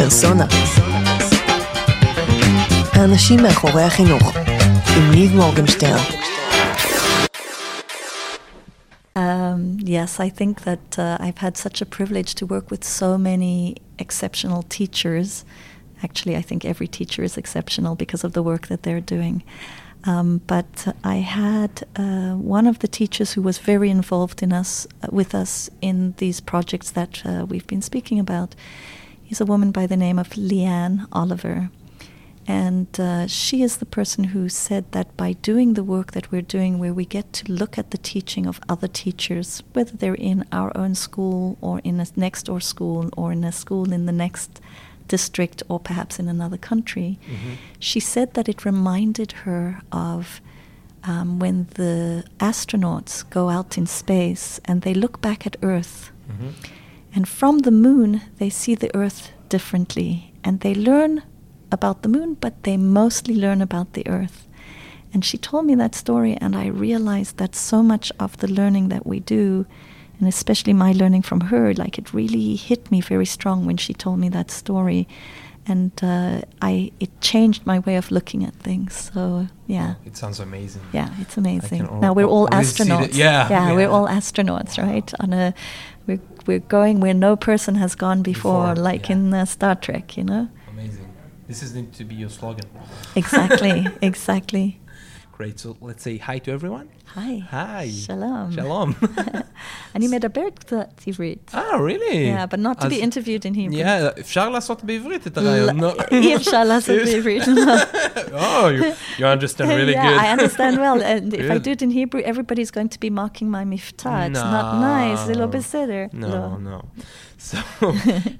פרסונה. האנשים מאחורי החינוך, עם ניב מורגנשטרן. Um, yes, I think that uh, I've had such a privilege to work with so many exceptional teachers. Actually, I think every teacher is exceptional because of the work that they're doing. Um, but I had uh, one of the teachers who was very involved in us, uh, with us in these projects that uh, we've been speaking about. He's a woman by the name of Leanne Oliver. And uh, she is the person who said that by doing the work that we're doing, where we get to look at the teaching of other teachers, whether they're in our own school or in a next door school or in a school in the next district or perhaps in another country, Mm-hmm. she said that it reminded her of um, when the astronauts go out in space and they look back at Earth. Mm-hmm. And from the moon, they see the Earth differently. And they learn about the moon, but they mostly learn about the Earth. And she told me that story, and I realized that so much of the learning that we do, and especially my learning from her, like it really hit me very strong when she told me that story. And uh, I, it changed my way of looking at things. So yeah, It sounds amazing. yeah, it's amazing. Now we're all already see that- astronauts. yeah, yeah, we're all astronauts, right? On a, we're we're going where no person has gone before, Before, like yeah. in uh, Star Trek, you know. Amazing. This is going to be your slogan. Exactly, exactly. Great. So let's say hi to everyone. Hi. Hi. Shalom. Shalom. אני מדברת קצת עברית. ah, really? Yeah, but not to be אז- interviewed in Hebrew. Yeah, אפשר לעשות בעברית את הרעיון. לא, no? אי אפשר לעשות בעברית. לא. oh, you, you understand really yeah, good. I understand well. And if I Good. do it in Hebrew, everybody's going to be mocking my miftah. It's not No. nice. זה לא בסדר. No, לא. no. So,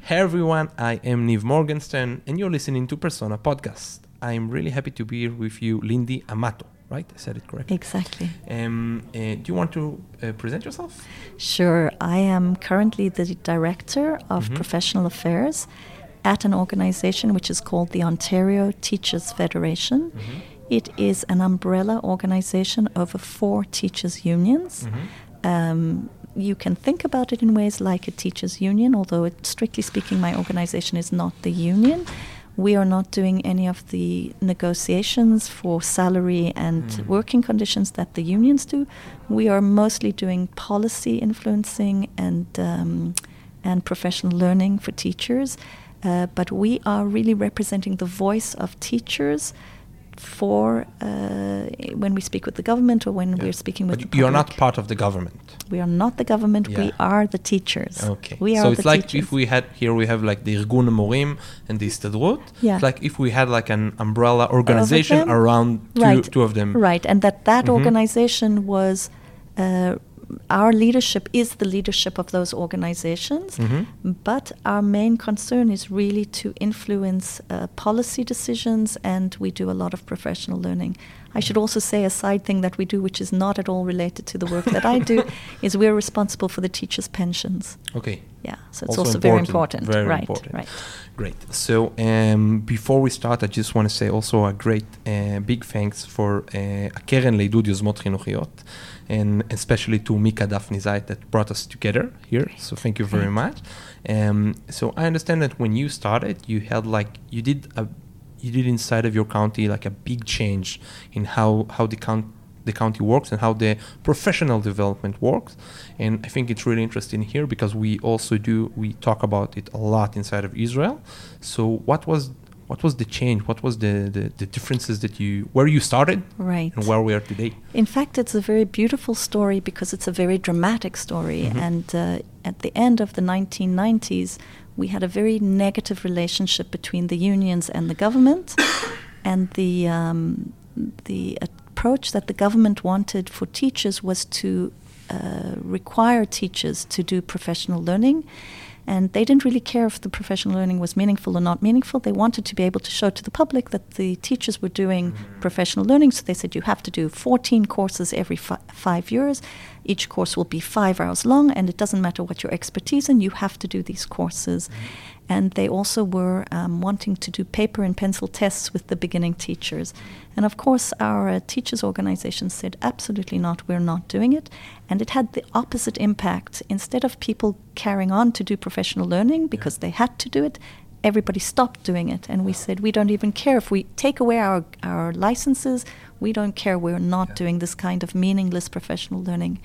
hey everyone, I am Niv Morgenstern, and you're listening to Persona Podcast. I'm really happy to be here with you, Lindy Amato. Right? I said it correctly. Exactly. Um, uh, do you want to uh, present yourself? Sure. I am currently the director of Mhm. professional affairs at an organization which is called the Ontario Teachers Federation. Mm-hmm. It is an umbrella organization over four teachers' unions. Mm-hmm. Um, you can think about it in ways like a teachers' union, although it, strictly speaking, my organization is not the union. We are not doing any of the negotiations for salary and Mm. working conditions that the unions do. We are mostly doing policy influencing and um, and professional learning for teachers. Uh, but we are really representing the voice of teachers for uh, when we speak with the government or when yeah. we're speaking with. But you are not part of the government. We are not the government. Yeah. We are the teachers. Okay. We are so it's like teachers. if we had here we have like the Irgun Morim and the Istadrut. Yeah. It's like if we had like an umbrella organization around two, right. two of them. Right, and that that mm-hmm. organization was. Uh, our leadership is the leadership of those organizations, Mhm. but our main concern is really to influence uh, policy decisions, and we do a lot of professional learning. I should also say a side thing that we do, which is not at all related to the work that I do, is we're responsible for the teachers' pensions. Okay. Yeah, so it's Also also, very important, important. very right, important. right. Great. So um, before we start, I just want to say also a great uh, big thanks for uh, הקרן לעידוד יוזמות חינוכיות, and especially to Mika Daphne Zayt that brought us together here. So thank you very much. Um, so I understand that when you started, you had like you did a you did inside of your county like a big change in how how the count the county works and how the professional development works and i think it's really interesting here because we also do we talk about it a lot inside of israel so what was what was the change what was the the, the differences that you where you started Right. and where we are today In fact, it's a very beautiful story because it's a very dramatic story. Mhm. And uh, at the end of the 1990s, we had a very negative relationship between the unions and the government. and the, um, the approach that the government wanted for teachers was to uh, require teachers to do professional learning. And they didn't really care if the professional learning was meaningful or not meaningful. They wanted to be able to show to the public that the teachers were doing mm-hmm. professional learning. So they said you have to do 14 courses every fi- five years. Each course will be five hours long, and it doesn't matter what your expertise in, you have to do these courses. Mm-hmm. And they also were um, wanting to do paper and pencil tests with the beginning teachers. And of course, our uh, teachers' organization said, absolutely not, we're not doing it. And it had the opposite impact. Instead of people carrying on to do professional learning because they had to do it, everybody stopped doing it. And we said, we don't even care if we take away our, our licenses, we don't care. We're not Yeah. doing this kind of meaningless professional learning.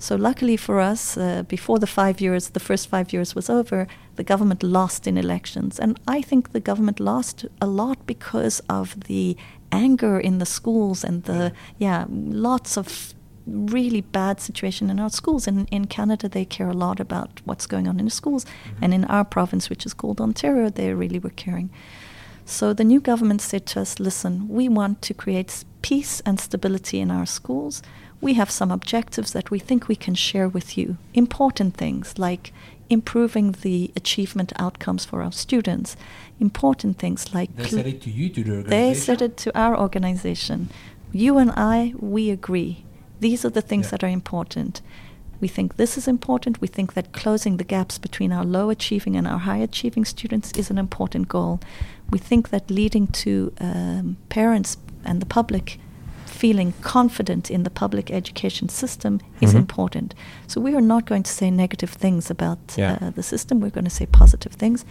So, luckily for us, uh, before the five years, the first five years was over, the government lost in elections. And I think the government lost a lot because of the anger in the schools and the, yeah, lots of really bad situation in our schools. In, in Canada, they care a lot about what's going on in the schools. And in our province, which is called Ontario, they really were caring. So the new government said to us, listen, we want to create peace and stability in our schools. We have some objectives that we think we can share with you. Important things like improving the achievement outcomes for our students. Important things like They said it to you, to the organization? they said it to our organization. You and I, we agree. These are the things Yeah. that are important. We think this is important. We think that closing the gaps between our low achieving and our high achieving students is an important goal. We think that leading to um, parents and the public feeling confident in the public education system is Mhm. important. So we are not going to say negative things about Yeah. uh, the system. We're going to say positive things.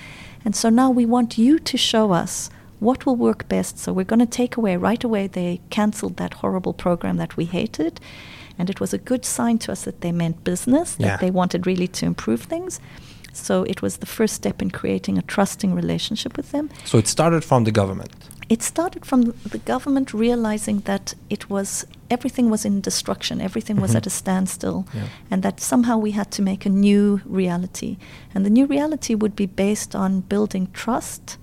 And so now we want you to show us what will work best. So we're going to take away right away. They cancelled that horrible program that we hated. And it was a good sign to us that they meant business, that Yeah. they wanted really to improve things. So it was the first step in creating a trusting relationship with them. So it started from the government. It started from the government realizing that it was everything was in destruction, everything was Mhm. at a standstill, Yeah. and that somehow we had to make a new reality. And the new reality would be based on building trust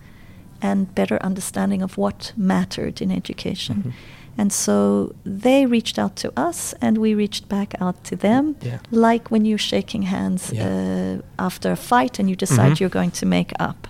and better understanding of what mattered in education. Mhm. And so they reached out to us, and we reached back out to them, Yeah. like when you're shaking hands Yeah. uh, after a fight and you decide Mhm. you're going to make up.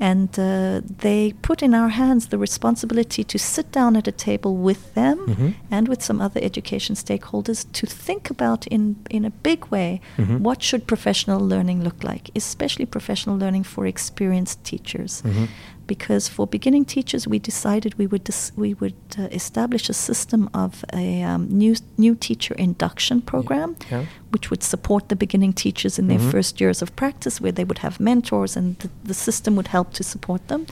And uh, they put in our hands the responsibility to sit down at a table with them Mhm. and with some other education stakeholders to think about in, in a big way Mhm. what should professional learning look like, especially professional learning for experienced teachers Mhm. Because for beginning teachers, we decided we would dis- we would uh, establish a system of a um, new new teacher induction program, Yeah. which would support the beginning teachers in their Mhm. first years of practice, where they would have mentors, and the, the system would help to support them.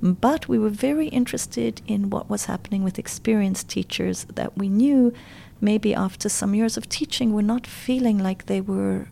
But we were very interested in what was happening with experienced teachers that we knew maybe after some years of teaching were not feeling like they were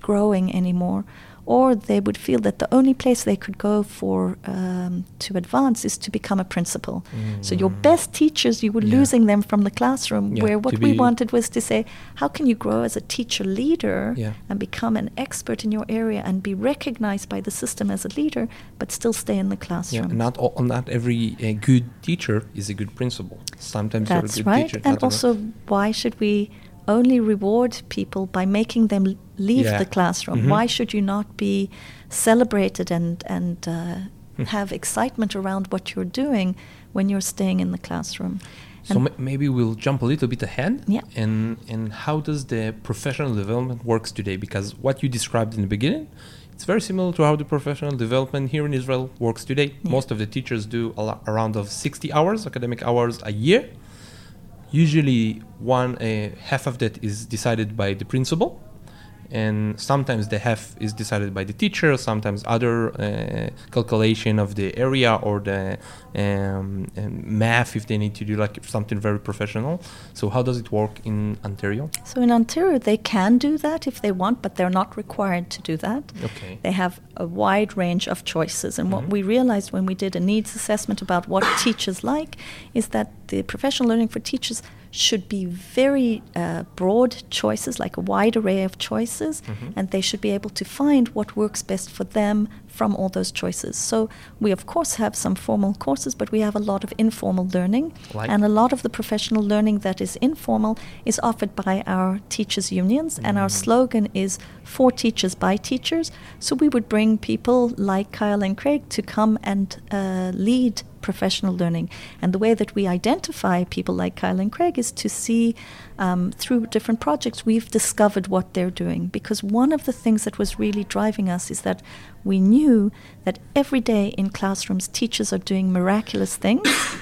growing anymore, or they would feel that the only place they could go for um, to advance is to become a principal. So your Mm. best teachers, you were Yeah. losing them from the classroom. Yeah, where what we wanted was to say, how can you grow as a teacher leader Yeah. and become an expert in your area and be recognized by the system as a leader, but still stay in the classroom? not all, not every uh, good teacher is a good principal. Sometimes you're a That's good right. teacher. and also, why should we only reward people by making them leave Yeah. the classroom? Mhm. Why should you not be celebrated and and uh, Hmm. have excitement around what you're doing when you're staying in the classroom? So And- maybe we'll jump a little bit ahead. Yeah. And and how does the professional development works today? Because what you described in the beginning, it's very similar to how the professional development here in Israel works today. Yeah. Most of the teachers do a of 60 hours, academic hours a year. Usually, one uh, half of that is decided by the principal, and sometimes the half is decided by the teacher. Sometimes other uh, calculation of the area or the um, math if they need to do like something very professional. So how does it work in Ontario? So in Ontario, they can do that if they want, but they're not required to do that. Okay. They have a wide range of choices. And what Mhm. we realized when we did a needs assessment about what teachers like is that the professional learning for teachers should be very uh, broad choices, like a wide array of choices, Mhm. and they should be able to find what works best for them from all those choices. So we, of course, have some formal courses, but we have a lot of informal learning. Like? And a lot of the professional learning that is informal is offered by our teachers' unions, and our Mm. slogan is for teachers by teachers. So we would bring people like Kyle and Craig to come and uh, lead professional learning. And the way that we identify people like Kyle and Craig is to see um, through different projects, we've discovered what they're doing. Because one of the things that was really driving us is that we knew that every day in classrooms, teachers are doing miraculous things.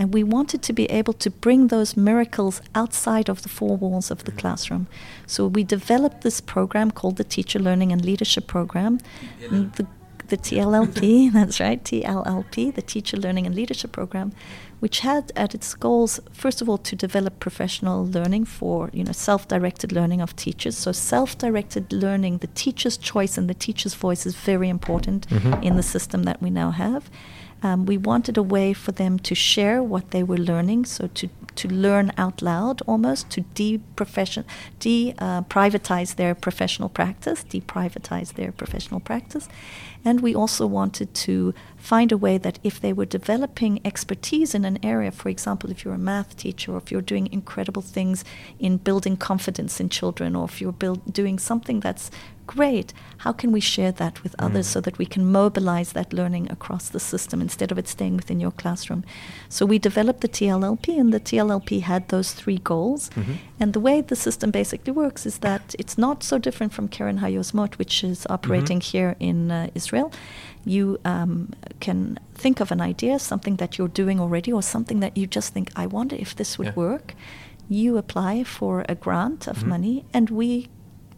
And we wanted to be able to bring those miracles outside of the four walls of the classroom. So we developed this program called the Teacher Learning and Leadership Program. The, the TLLP, that's right, TLLP, the Teacher Learning and Leadership Program, which had at its goals, first of all, to develop professional learning for, you know, self-directed learning of teachers. So self-directed learning, the teacher's choice and the teacher's voice is very important Mhm. in the system that we now have. Um, we wanted a way for them to share what they were learning, so to, to learn out loud almost, to de-profession, de-privatize their professional practice, de-privatize their professional practice. And we also wanted to find a way that if they were developing expertise in an area, for example, if you're a math teacher or if you're doing incredible things in building confidence in children or if you're build, doing something that's great, how can we share that with others Mm. so that we can mobilize that learning across the system instead of it staying within your classroom? So we developed the TLLP, and the TLLP had those three goals. Mhm. And the way the system basically works is that it's not so different from Keren Hayosmot, which is operating Mhm. here in uh, Israel. You um, can think of an idea, something that you're doing already, or something that you just think, I wonder if this would Yeah. work. You apply for a grant of Mhm. money, and we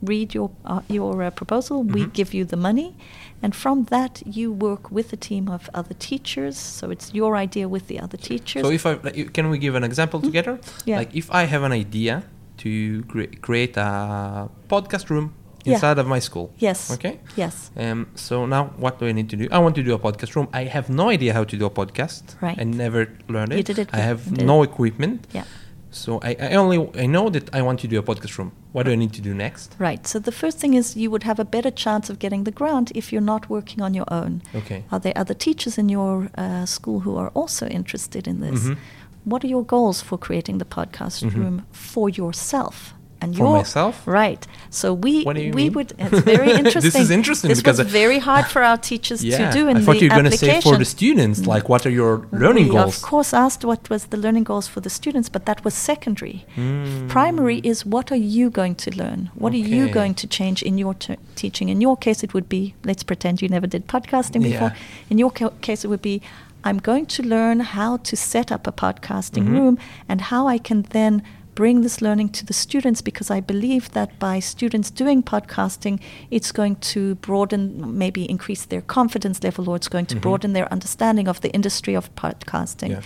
read your uh, your uh, proposal. We Mhm. give you the money, and from that you work with a team of other teachers. So it's your idea with the other teachers. So if I can we give an example Mhm. together? Yeah. Like if I have an idea to cre- create a podcast room Yeah. inside of my school. yes. Okay. Yes. Um, so now what do I need to do? I want to do a podcast room. I have no idea how to do a podcast. Right. I never learned it. You did it I have no equipment. Yeah. So I, I only I know that I want to do a podcast room. What do I need to do next? Right. So the first thing is you would have a better chance of getting the grant if you're not working on your own. Okay. Are there other teachers in your uh, school who are also interested in this? Mhm. What are your goals for creating the podcast Mhm. room for yourself? And For myself? right? So we What do you we mean? would. It's very interesting. This is interesting This because was I- very hard for our teachers Yeah. to do in I thought the you were going to application. say for the students, like what are your learning we goals? Of course, asked what was the learning goals for the students, but that was secondary. Mm. Primary is what are you going to learn? What are you going to change in your t- teaching? In your case, it would be let's pretend you never did podcasting before. Yeah. In your ca- case, it would be I'm going to learn how to set up a podcasting Mhm. room and how I can then bring this learning to the students because I believe that by students doing podcasting, it's going to broaden, maybe increase their confidence level, or it's going to Mhm. broaden their understanding of the industry of podcasting. Yeah.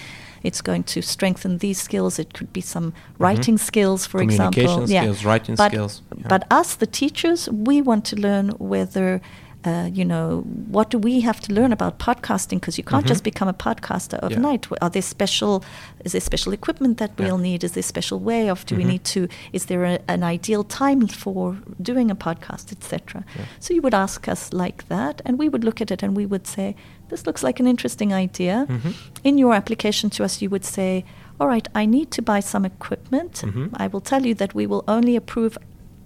It's going to strengthen these skills. It could be some writing skills, for example. Mm-hmm. Communication skills, writing but, skills, yeah. But us, the teachers, we want to learn whether. Uh, you know, what do we have to learn about podcasting? Because you can't Mhm. just become a podcaster Yeah. overnight. Are there special? Is there special equipment that we'll need? Is there special way of? Do we Mhm. need to? Is there a, an ideal time for doing a podcast, etc. Yeah. So you would ask us like that, and we would look at it and we would say, "This looks like an interesting idea." Mhm. In your application to us, you would say, "All right, I need to buy some equipment. Mhm. I will tell you that we will only approve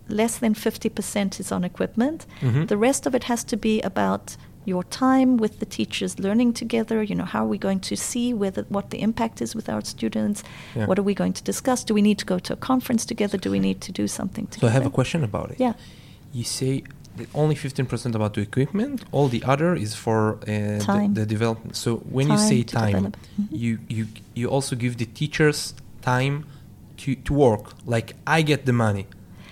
less than 50% is on equipment. Mhm. The rest of it has to be about your time with the teachers learning together. You know, how are we going to see whether what the impact is with our students? Yeah. What are we going to discuss? Do we need to go to a conference together? Do we need to do something So together? I have a question about it. Yeah. You say only 15% about the equipment, all the other is for uh, the, Time. the development. So when you say time. Mhm. you, you, you also give the teachers time to, to work. Like I get the money.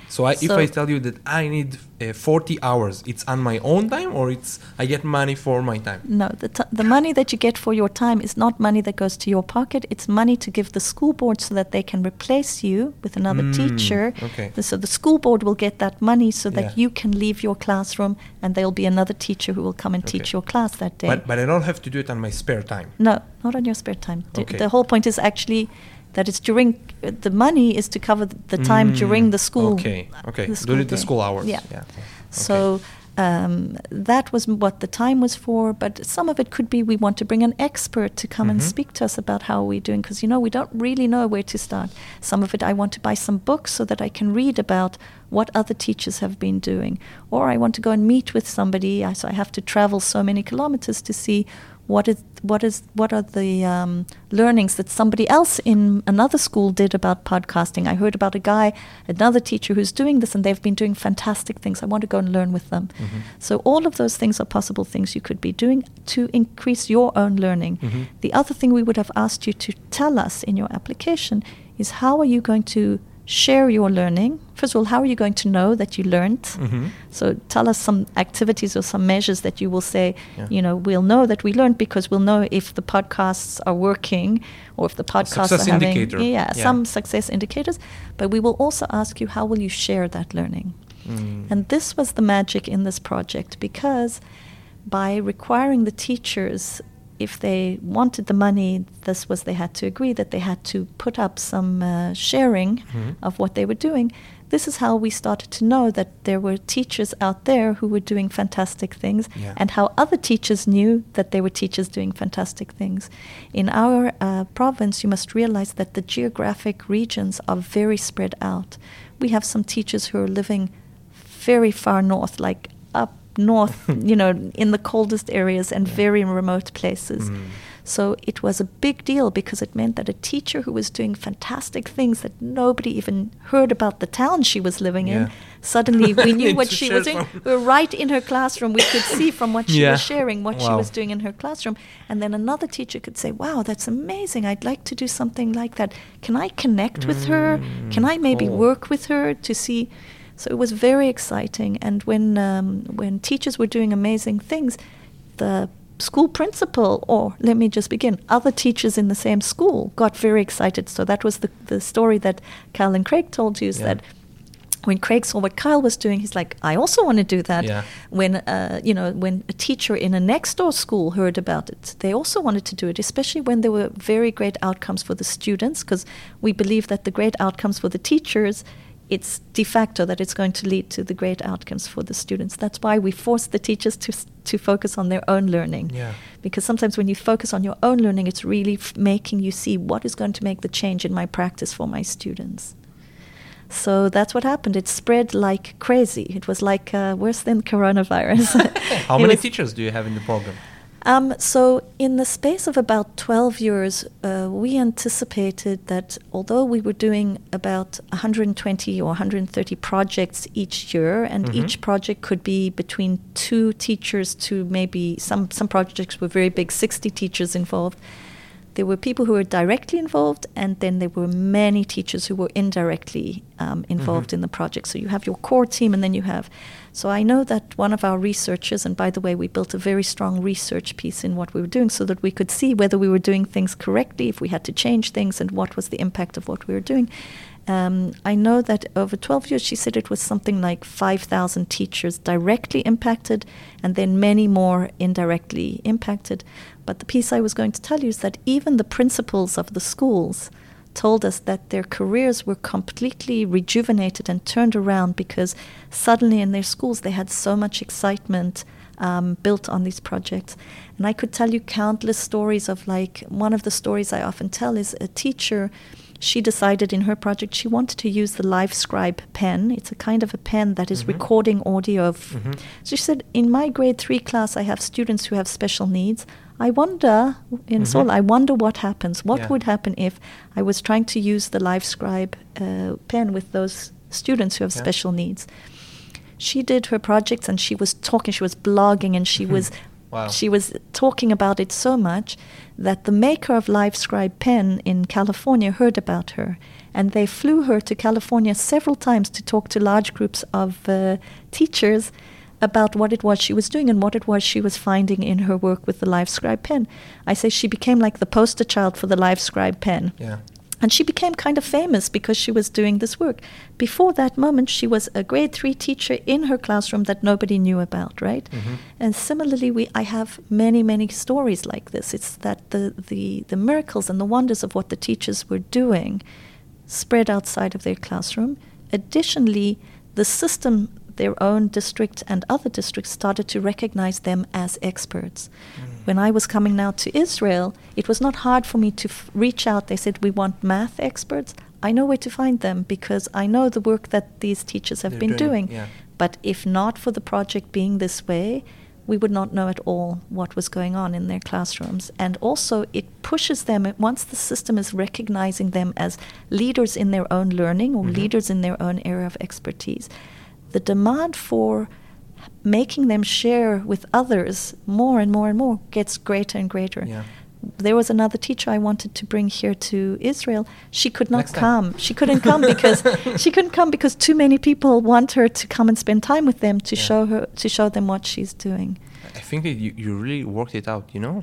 So, I, if I tell you that I need uh, 40 hours, it's on my own time or it's I get money for my time? No, the, t- the money that you get for your time is not money that goes to your pocket. It's money to give the school board so that they can replace you with another Mm, teacher. okay. So the school board will get that money so that Yeah. you can leave your classroom and there'll be another teacher who will come and teach your class that day. But, but I don't have to do it on my spare time. no, not on your spare time. Okay. the whole point is actually that it's during the money is to cover the time Mm, during the school. Okay, okay. the During the school hours. Yeah. yeah. Okay. So um, that was what the time was for. But some of it could be we want to bring an expert to come and Mhm. speak to us about how we're doing because you know we don't really know where to start. Some of it I want to buy some books so that I can read about what other teachers have been doing, or I want to go and meet with somebody. So I have to travel so many kilometers to see what is what is what are the um, learnings that somebody else in another school did about podcasting. I heard about a guy, another teacher who's doing this, and they've been doing fantastic things. I want to go and learn with them. Mhm. So all of those things are possible things you could be doing to increase your own learning. Mhm. The other thing we would have asked you to tell us in your application is how are you going to share your learning. First of all, how are you going to know that you learned? Mhm. So tell us some activities or some measures that you will say, Yeah. you know, we'll know that we learned because we'll know if the podcasts are working or if the podcasts success are having indicator. Yeah, Yeah. some success indicators. But we will also ask you how will you share that learning? Mm. And this was the magic in this project because by requiring the teachers, if they wanted the money, this was they had to agree that they had to put up some uh, sharing Mhm. of what they were doing. This is how we started to know that there were teachers out there who were doing fantastic things, Yeah. and how other teachers knew that there were teachers doing fantastic things. In our uh, province, you must realize that the geographic regions are very spread out. We have some teachers who are living very far north, like up north, you know, in the coldest areas and very remote places. Mm. So it was a big deal because it meant that a teacher who was doing fantastic things that nobody even heard about the town she was living in, suddenly we knew what she was doing. some. We were right in her classroom. We could see from what she Yeah. was sharing what she was doing in her classroom. And then another teacher could say, Wow, that's amazing. I'd like to do something like that. Can I connect with her? Can I maybe cool. work with her to see? So it was very exciting. And when um, when teachers were doing amazing things, the school principal, or let me just begin, other teachers in the same school got very excited. So that was the, the story that Kyle and Craig told you is Yeah. that when Craig saw what Kyle was doing, he's like, I also want to do that. Yeah. When uh, you know, when a teacher in a next door school heard about it, they also wanted to do it, especially when there were very great outcomes for the students, because we believe that the great outcomes for the teachers, it's de facto that it's going to lead to the great outcomes for the students. That's why we force the teachers to to focus on their own learning Yeah. because sometimes when you focus on your own learning, it's really f- making you see what is going to make the change in my practice for my students. So that's what happened. It spread like crazy. It was like uh, worse than coronavirus. How many teachers do you have in the program? Um, so, in the space of about 12 years, uh, we anticipated that although we were doing about 120 or 130 projects each year, and Mhm. each project could be between two teachers to maybe some, some projects were very big, 60 teachers involved. There were people who were directly involved, and then there were many teachers who were indirectly um, involved Mhm. in the project. So you have your core team, and then you have. So I know that one of our researchers, and by the way, we built a very strong research piece in what we were doing so that we could see whether we were doing things correctly, if we had to change things, and what was the impact of what we were doing. Um, I know that over 12 years, she said it was something like 5,000 teachers directly impacted, and then many more indirectly impacted. But the piece I was going to tell you is that even the principals of the schools told us that their careers were completely rejuvenated and turned around because suddenly in their schools they had so much excitement um, built on these projects. And I could tell you countless stories of like one of the stories I often tell is a teacher. She decided in her project she wanted to use the LiveScribe pen. It's a kind of a pen that is Mhm. recording audio of. Mhm. So she said, in my grade three class, I have students who have special needs. I wonder, in Mhm. Seoul, I wonder what happens. What Yeah. would happen if I was trying to use the LiveScribe uh, pen with those students who have Yeah. special needs? She did her projects and she was talking, she was blogging, and she was Wow. she was talking about it so much that the maker of LiveScribe pen in California heard about her, and they flew her to California several times to talk to large groups of uh, teachers about what it was she was doing and what it was she was finding in her work with the LiveScribe pen. I say she became like the poster child for the LiveScribe pen. Yeah. And she became kind of famous because she was doing this work. Before that moment, she was a grade three teacher in her classroom that nobody knew about, right? Mhm. And similarly, we I have many many stories like this. It's that the the the miracles and the wonders of what the teachers were doing spread outside of their classroom. Additionally, the system, their own district and other districts, started to recognize them as experts. When I was coming now to Israel, it was not hard for me to f- reach out. They said, We want math experts. I know where to find them because I know the work that these teachers have They're been doing, doing. yeah. But if not for the project being this way, we would not know at all what was going on in their classrooms. And also, it pushes them, once the system is recognizing them as leaders in their own learning or Mhm. leaders in their own area of expertise, the demand for making them share with others more and more and more gets greater and greater. Yeah. there was another teacher I wanted to bring here to Israel. She could not Next time. come. She couldn't come because she couldn't come because too many people want her to come and spend time with them to Yeah. show her to show them what she's doing. I think that you, you really worked it out, you know?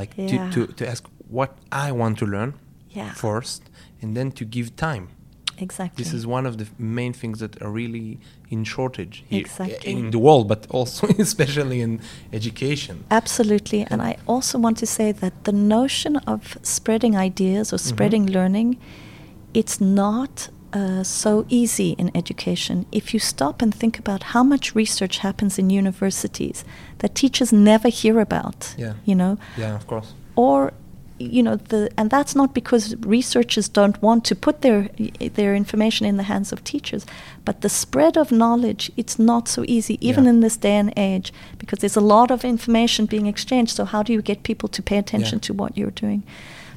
Like Yeah. to, to, to ask what I want to learn first and then to give time. Exactly. This is one of the main things that are really in shortage here Exactly. in the world, but also especially in education. Absolutely. And I also want to say that the notion of spreading ideas or spreading learning, it's not uh, so easy in education. If you stop and think about how much research happens in universities that teachers never hear about, Yeah. you know, Yeah, of course. or you know the and that's not because researchers don't want to put their their information in the hands of teachers but the spread of knowledge it's not so easy even Yeah. in this day and age because there's a lot of information being exchanged so how do you get people to pay attention Yeah. to what you're doing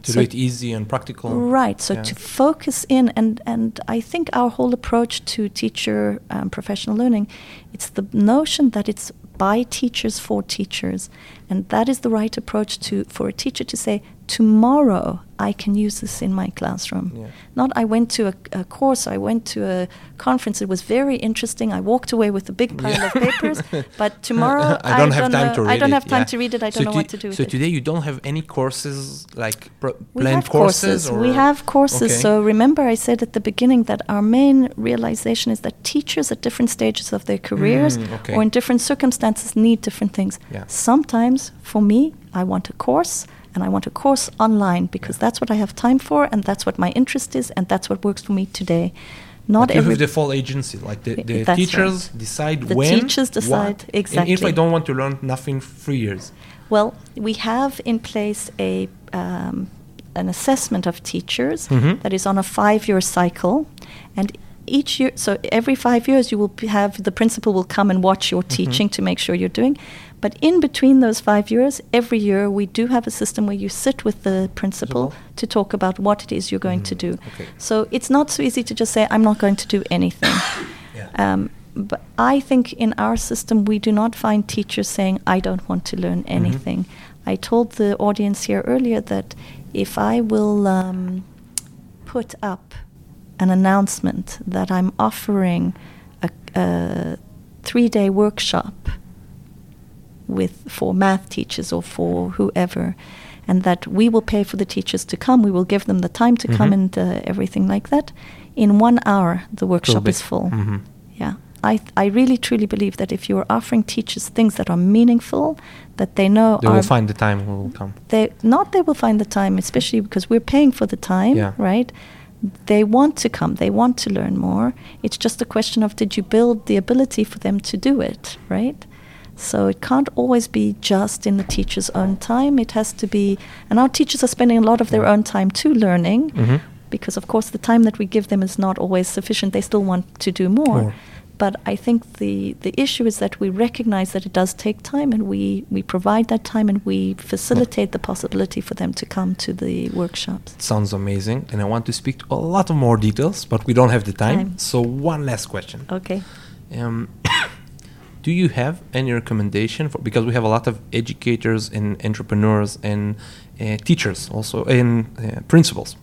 To So- do it easy and practical. Right. So Yeah. to focus in, and and I think our whole approach to teacher um, professional learning, it's the notion that it's by teachers for teachers, and that is the right approach to for a teacher to say tomorrow I can use this in my classroom. Yeah. Not I went to a, a course, I went to a conference. It was very interesting. I walked away with a big pile Yeah. of papers, but tomorrow I don't have time know, to read I don't it, have time yeah. to read it. I So don't know what to do. So with it. today you don't have any courses like planned have courses. courses. or- We have courses. Okay. So remember, I said at the beginning that our main realization is that teachers at different stages of their careers Mm, okay. or in different circumstances need different things. Sometimes, for me, I want a course. And I want a course online because that's what I have time for, and that's what my interest is, and that's what works for me today. Not you every the full agency, like the, the teachers decide The when. teachers decide, what. And if I don't want to learn nothing three years. Well, we have in place a um, an assessment of teachers Mhm. that is on a five-year cycle, and each year, so every five years, you will have the principal will come and watch your teaching to make sure you're doing. But in between those five years, every year we do have a system where you sit with the principal to talk about what it is you're going to Mhm. do. Okay. So it's not so easy to just say I'm not going to do anything. Yeah. Um, but I think in our system, we do not find teachers saying, I don't want to learn Mm-hmm. anything. I told the audience here earlier that if I will um, put up an announcement that I'm offering a, a three day workshop with for math teachers or for whoever, and that we will pay for the teachers to come. We will give them the time to come Mhm. and uh, everything like that. In one hour, the workshop is full. Mhm. Yeah, I th- I really truly believe that if you're offering teachers things that are meaningful, that they know They will find the time will come. they not they will find the time, especially because we're paying for the time, Yeah. right? They want to come, they want to learn more. It's just a question of did you build the ability for them to do it, right? So it can't always be just in the teacher's own time. It has to be, and our teachers are spending a lot of their own time too learning, Mhm. because of course the time that we give them is not always sufficient. They still want to do more. More. But I think the, the issue is that we recognize that it does take time and we, we provide that time and we facilitate the possibility for them to come to the workshops. Sounds amazing, and I want to speak to a lot of more details, but we don't have the time. Time. So one last question: Okay. um, Do you have any recommendation for because we have a lot of educators and entrepreneurs and uh, teachers also and uh, principals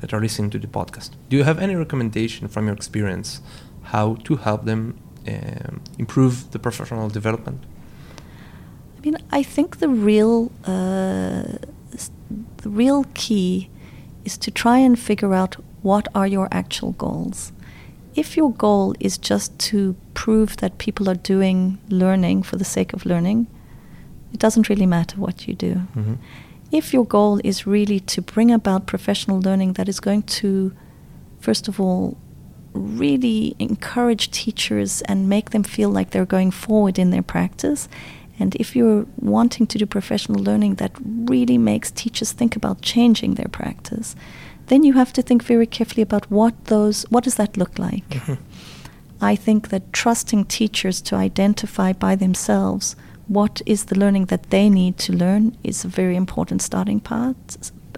that are listening to the podcast? Do you have any recommendation from your experience how to help them um, improve the professional development? I mean, I think the real uh, the real key is to try and figure out what are your actual goals. If your goal is just to prove that people are doing learning for the sake of learning, it doesn't really matter what you do. Mhm. If your goal is really to bring about professional learning that is going to, first of all, really encourage teachers and make them feel like they're going forward in their practice. And if you're wanting to do professional learning that really makes teachers think about changing their practice, then you have to think very carefully about what those what does that look like. Mhm. I think that trusting teachers to identify by themselves what is the learning that they need to learn is a very important starting part.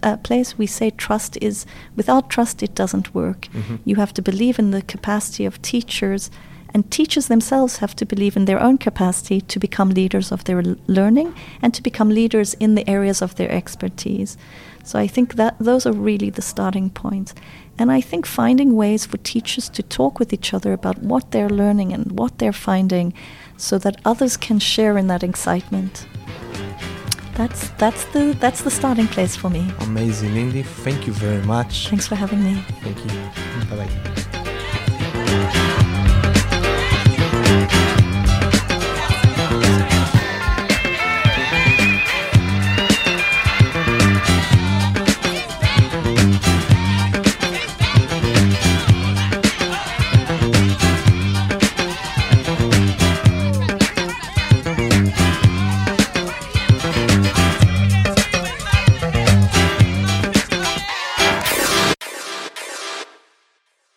Uh, place we say trust is without trust it doesn't work. Mhm. You have to believe in the capacity of teachers and teachers themselves have to believe in their own capacity to become leaders of their l- learning and to become leaders in the areas of their expertise. So I think that those are really the starting points. And I think finding ways for teachers to talk with each other about what they're learning and what they're finding so that others can share in that excitement. That's that's the that's the starting place for me. Amazing, Lindy. Thank you very much. Thanks for having me. Thank you. Bye bye.